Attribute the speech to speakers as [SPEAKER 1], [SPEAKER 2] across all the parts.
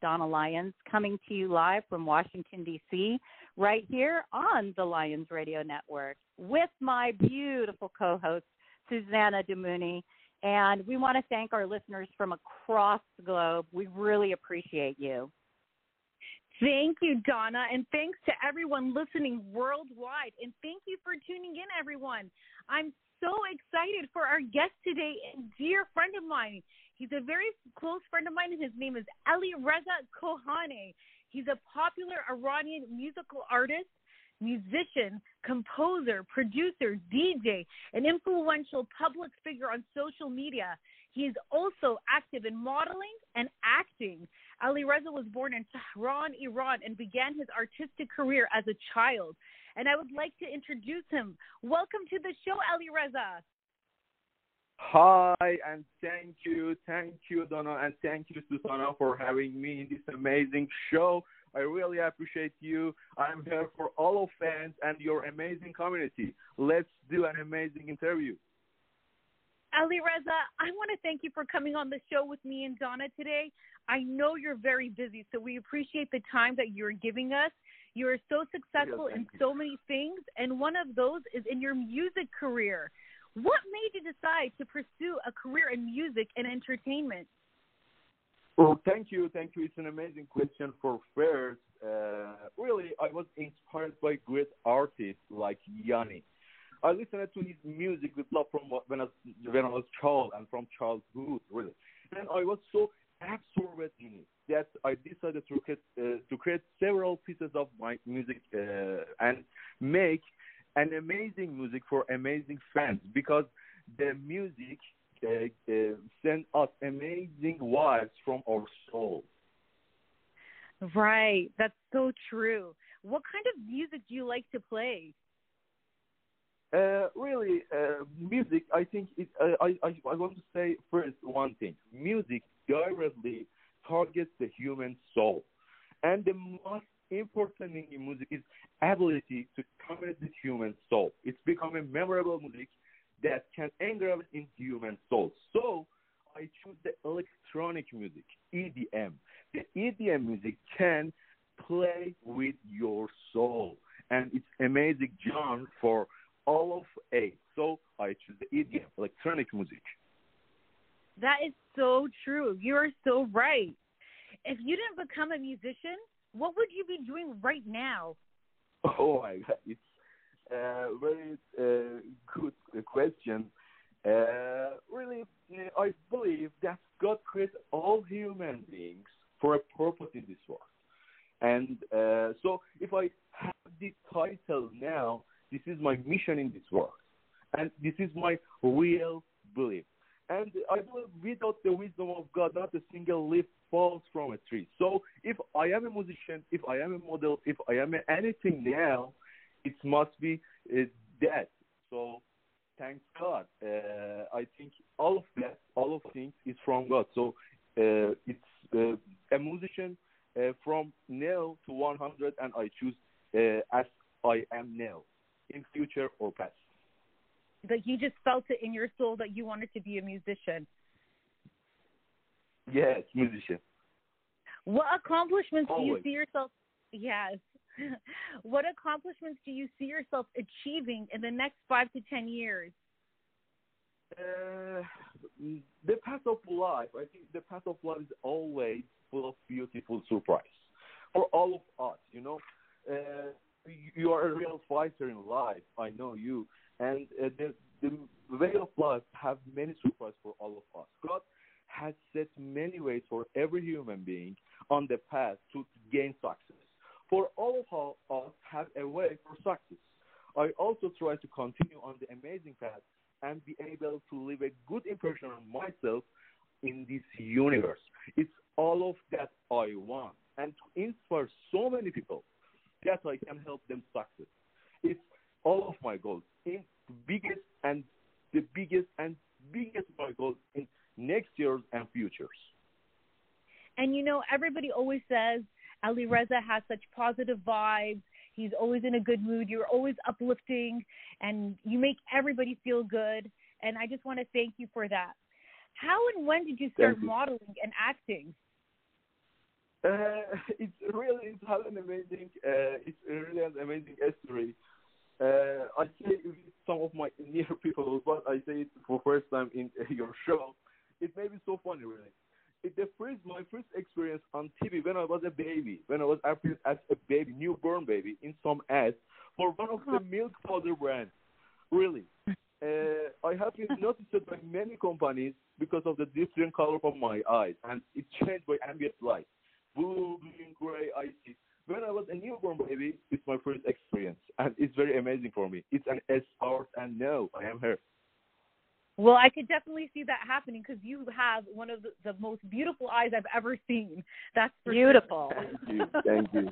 [SPEAKER 1] Donna Lyons, coming to you live from Washington, D.C., right here on the Lions Radio Network with my beautiful co host, Susana Damouni. And we want to thank our listeners from across the globe. We really appreciate you.
[SPEAKER 2] Thank you, Donna, and thanks to everyone listening worldwide. And thank you for tuning in, everyone. I'm so excited for our guest today, a dear friend of mine. He's a very close friend of mine, and his name is Alireza Kohany. He's a popular Iranian musical artist, musician, composer, producer, DJ, an influential public figure on social media. He is also active in modeling and acting. Alireza was born in Tehran, Iran, and began his artistic career as a child. And I would like to introduce him. Welcome to the show, Alireza.
[SPEAKER 3] Hi, and thank you, thank you, Donna, and thank you, Susana, for having me in this amazing show. I really appreciate you. I'm here for all of fans and your amazing community. Let's do an amazing interview.
[SPEAKER 2] Alireza, I want to thank you for coming on the show with me and Donna today. I know you're very busy, so we appreciate the time that you're giving us. You are so successful
[SPEAKER 3] Yes,
[SPEAKER 2] in
[SPEAKER 3] you.
[SPEAKER 2] so many things, and one of those is in your music career. What made you decide to pursue a career in music and entertainment?
[SPEAKER 3] Well, thank you, thank you. It's an amazing question for first. Uh, really, I was inspired by great artists like Yanni. I listened to his music with love from when I, when I was child and from childhood, really. And I was so absorbed in it that I decided to create, uh, to create several pieces of my music uh, and make an amazing music for amazing fans because the music uh, uh, send us amazing vibes from our soul.
[SPEAKER 2] Right, that's so true. What kind of music do you like to play?
[SPEAKER 3] Uh, really, uh, music. I think it. Uh, I, I I want to say first one thing. Music directly targets the human soul, and the most important thing in music is ability to connect with human soul. It's becoming memorable music that can engrave in human soul. So I choose the electronic music, EDM. The EDM music can play with your soul, and it's amazing genre for all of age. So I choose the EDM, electronic music.
[SPEAKER 2] That is so true. You are so right. If you didn't become a musician, what would you be doing right now?
[SPEAKER 3] Oh my God, it's a very uh, good question. Uh, really, uh, I believe that God created all human beings for a purpose in this world. And uh, so, if I have this title now, this is my mission in this world, and this is my real belief. And I believe without the wisdom of God, not a single leaf falls from a tree. So if I am a musician, if I am a model, if I am anything now, it must be uh, that. So thank God. Uh, I think all of that, all of things is from God. So uh, it's uh, a musician uh, from now to 100, and I choose as I am now, in future or past.
[SPEAKER 2] That you just felt it in your soul that you wanted to be a musician.
[SPEAKER 3] Yes, musician.
[SPEAKER 2] What accomplishments do you see yourself? Yes. what accomplishments do you see yourself achieving in the next five to ten years?
[SPEAKER 3] Uh, the path of life, I think the path of life is always full of beautiful surprise for all of us. You know, uh, you are a real fighter in life. I know you, and uh, the the way of life have many surprises for all of us. God has set many ways for every human being on the path to gain success. For all of us have a way for success. I also try to continue on the amazing path and be able to leave a good impression on myself in this universe. It's all of that I want and to inspire so many people that I can help them success. It's all of my goals in the biggest and the biggest and biggest my goals in next years and futures.
[SPEAKER 2] And you know, everybody always says Alireza has such positive vibes. He's always in a good mood. You're always uplifting and you make everybody feel good. And I just want to thank you for that. How and when did you start
[SPEAKER 3] you.
[SPEAKER 2] modeling and acting?
[SPEAKER 3] Uh, it's really it's had an amazing uh, it's really an amazing history. Uh, I say with some of my near people, but I say it for first time in your show. It may be so funny, really. It, the first my first experience on TV when I was a baby, when I was appeared as a baby, newborn baby, in some ads for one of the milk powder brands. Really, uh, I have been noticed by many companies because of the different color of my eyes, and it changed by ambient light blue, green, gray, icy. When I was a newborn baby, it's my first experience, and it's very amazing for me. It's an start, and no, I am here.
[SPEAKER 2] Well, I could definitely see that happening because you have one of the, the, most beautiful eyes I've ever seen. That's
[SPEAKER 1] beautiful.
[SPEAKER 2] Sure.
[SPEAKER 3] Thank you, thank you,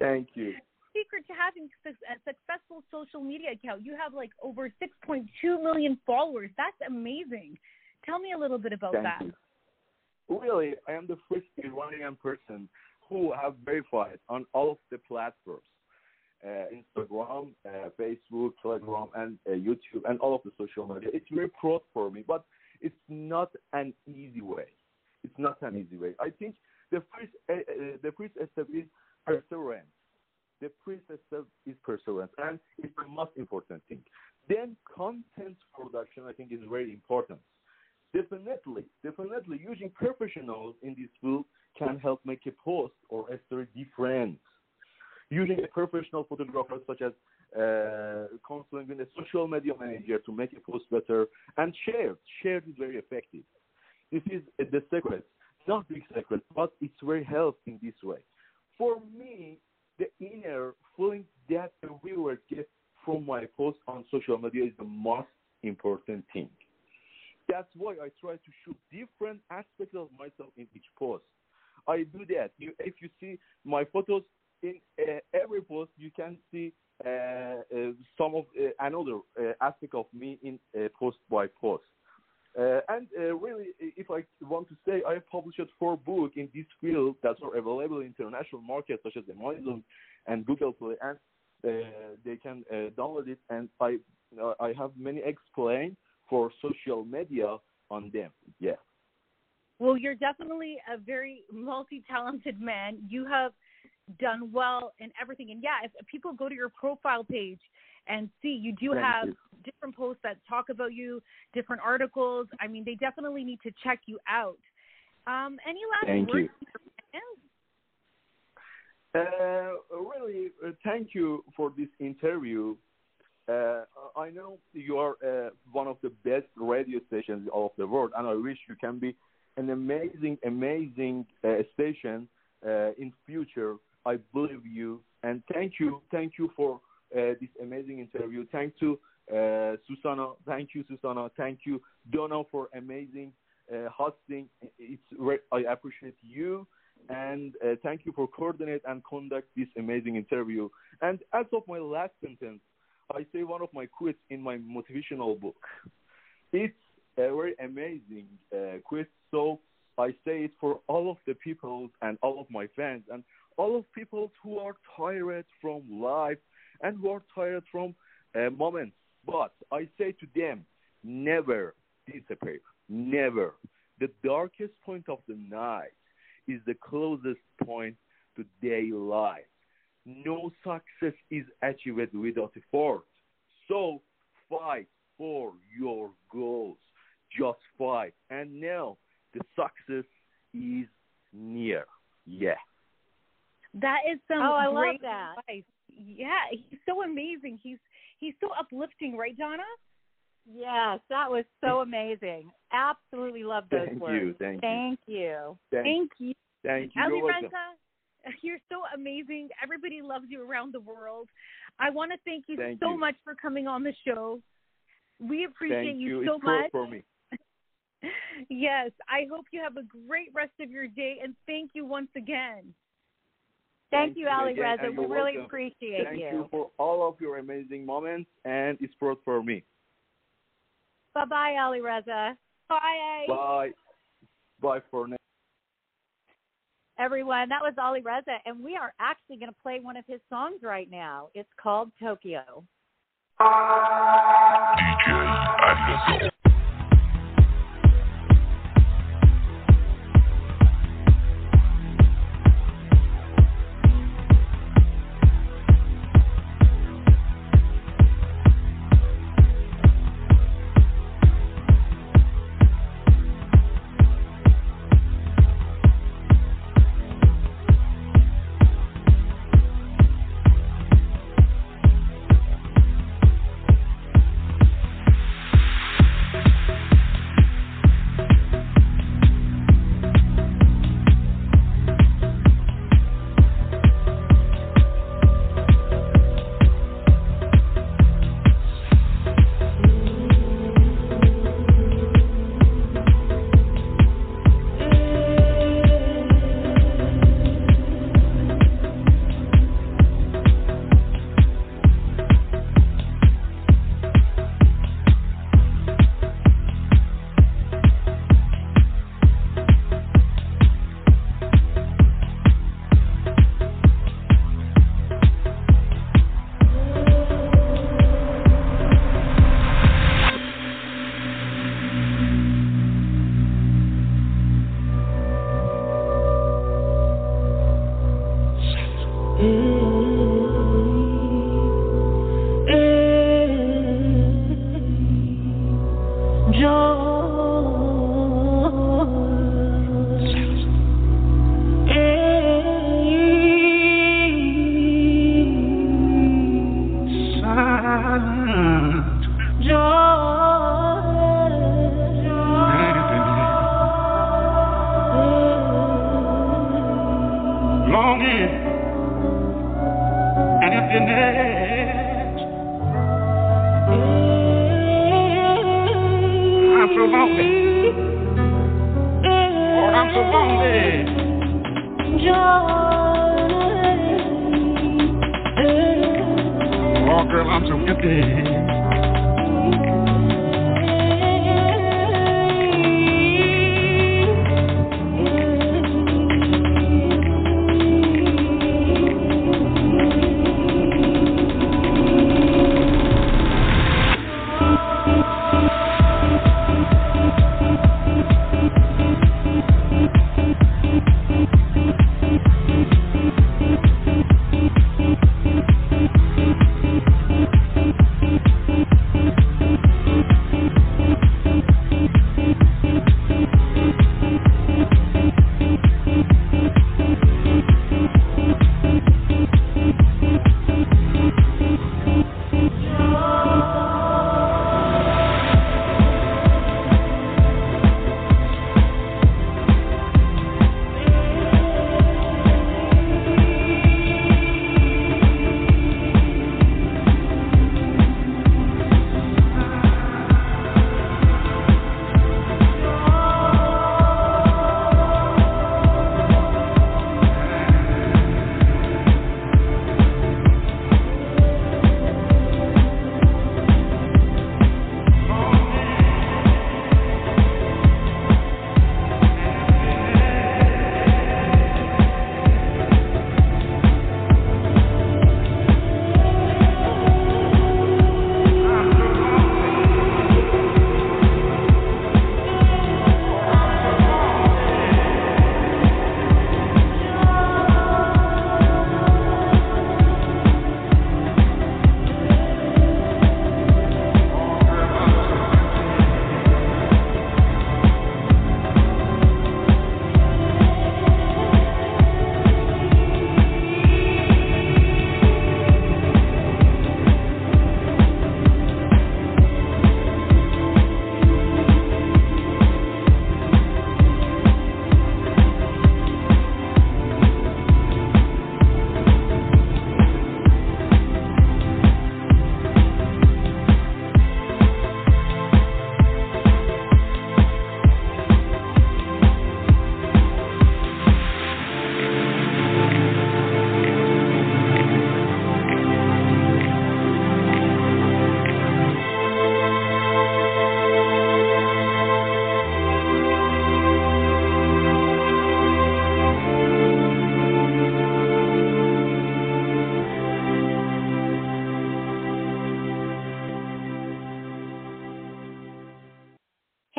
[SPEAKER 3] thank you.
[SPEAKER 2] Secret to having a successful social media account, you have like over 6.2 million followers. That's amazing. Tell me a little bit about
[SPEAKER 3] thank
[SPEAKER 2] that.
[SPEAKER 3] You really, I am the first Iranian person who have verified on all of the platforms. Uh, Instagram, uh, Facebook, Telegram, and uh, YouTube, and all of the social media. It's very proud for me, but it's not an easy way. It's not an easy way. I think the first uh, uh, the first step is perseverance. The first step is perseverance, and it's the most important thing. Then content production, I think, is very important. Definitely, definitely using professionals in this field can help make a post or a story different. Using a professional photographer such as uh, consulting a social media manager to make a post better and share. Share is very effective. This is the secret, not big secret, but it's very helpful in this way. For me, the inner feeling that the viewer gets from my post on social media is the most important thing. That's why I try to shoot different aspects of myself in each post. I do that. You, if you see my photos in uh, every post, you can see uh, uh, some of uh, another uh, aspect of me in uh, post by post. and really, if I want to say, I published four books in this field that are available in international markets such as Amazon and Google Play, and they can download it. And I I have many explained for social media on them. Yeah.
[SPEAKER 2] Well, you're definitely a very multi-talented man. You have done well in everything. And yeah, if people go to your profile page and see you do
[SPEAKER 3] Thank
[SPEAKER 2] have
[SPEAKER 3] you.
[SPEAKER 2] different posts that talk about you, different articles. I mean, they definitely need to check you out. Um, any last
[SPEAKER 3] Thank
[SPEAKER 2] words?
[SPEAKER 3] You. Uh, really, uh, thank you for this interview. Uh, I know you are uh, one of the best radio stations of the world, and I wish you can be an amazing, amazing uh, station uh, in future. I believe you, and thank you, thank you for uh, this amazing interview. Thank you, uh, Susana. Thank you, Susana. Thank you, Donna, for amazing hosting. It's I appreciate you and uh, thank you for coordinate and conduct this amazing interview. And as of my last sentence, I say one of my quotes in my motivational book. It's a very amazing uh, quote, so I say it for all of the people and all of my fans and all of people who are tired from life and who are tired from uh, moments. But I say to them, never disappear, never. The darkest point of the night is the closest point to daylight no success is achieved without effort. So fight for your goals. Just fight. And now the success is near. Yeah.
[SPEAKER 2] That is some
[SPEAKER 1] oh, I
[SPEAKER 2] great
[SPEAKER 1] love that.
[SPEAKER 2] advice. Yeah, he's so amazing. He's he's so uplifting, right, Donna?
[SPEAKER 1] Yes, that was so amazing. Absolutely love those words.
[SPEAKER 3] thank
[SPEAKER 1] words.
[SPEAKER 3] You, thank, you.
[SPEAKER 1] thank
[SPEAKER 3] you.
[SPEAKER 1] you.
[SPEAKER 3] Thank,
[SPEAKER 2] thank you.
[SPEAKER 3] Thank you.
[SPEAKER 2] Ali
[SPEAKER 3] You're
[SPEAKER 2] Reza,
[SPEAKER 3] welcome.
[SPEAKER 2] you're so amazing. Everybody loves you around the world. I want to thank you
[SPEAKER 3] Thank
[SPEAKER 2] so
[SPEAKER 3] you.
[SPEAKER 2] much for coming on the show. We appreciate
[SPEAKER 3] Thank
[SPEAKER 2] you,
[SPEAKER 3] you.
[SPEAKER 2] so
[SPEAKER 3] it's
[SPEAKER 2] much.
[SPEAKER 3] for me.
[SPEAKER 2] yes, I hope you have a great rest of your day and thank you once again.
[SPEAKER 1] Thank, you, Ali
[SPEAKER 3] again,
[SPEAKER 1] Reza. We really
[SPEAKER 3] welcome.
[SPEAKER 1] appreciate
[SPEAKER 3] Thank
[SPEAKER 1] you.
[SPEAKER 3] Thank you for all of your amazing moments and it's sport for me.
[SPEAKER 1] Bye bye, Alireza.
[SPEAKER 2] Bye.
[SPEAKER 3] Bye. Bye for now.
[SPEAKER 1] Everyone, that was Alireza, and we are actually going to play one of his songs right now. It's called Tokyo.
[SPEAKER 4] DJ Anderson.
[SPEAKER 5] Longing lonely. Lord, I'm so lonely. Oh, girl, I'm so empty.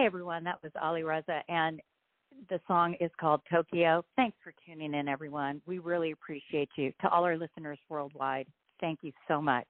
[SPEAKER 1] Everyone. That was Alireza, and the song is called Tokyo. Thanks for tuning in, everyone. We really appreciate you. To all our listeners worldwide, thank you so much.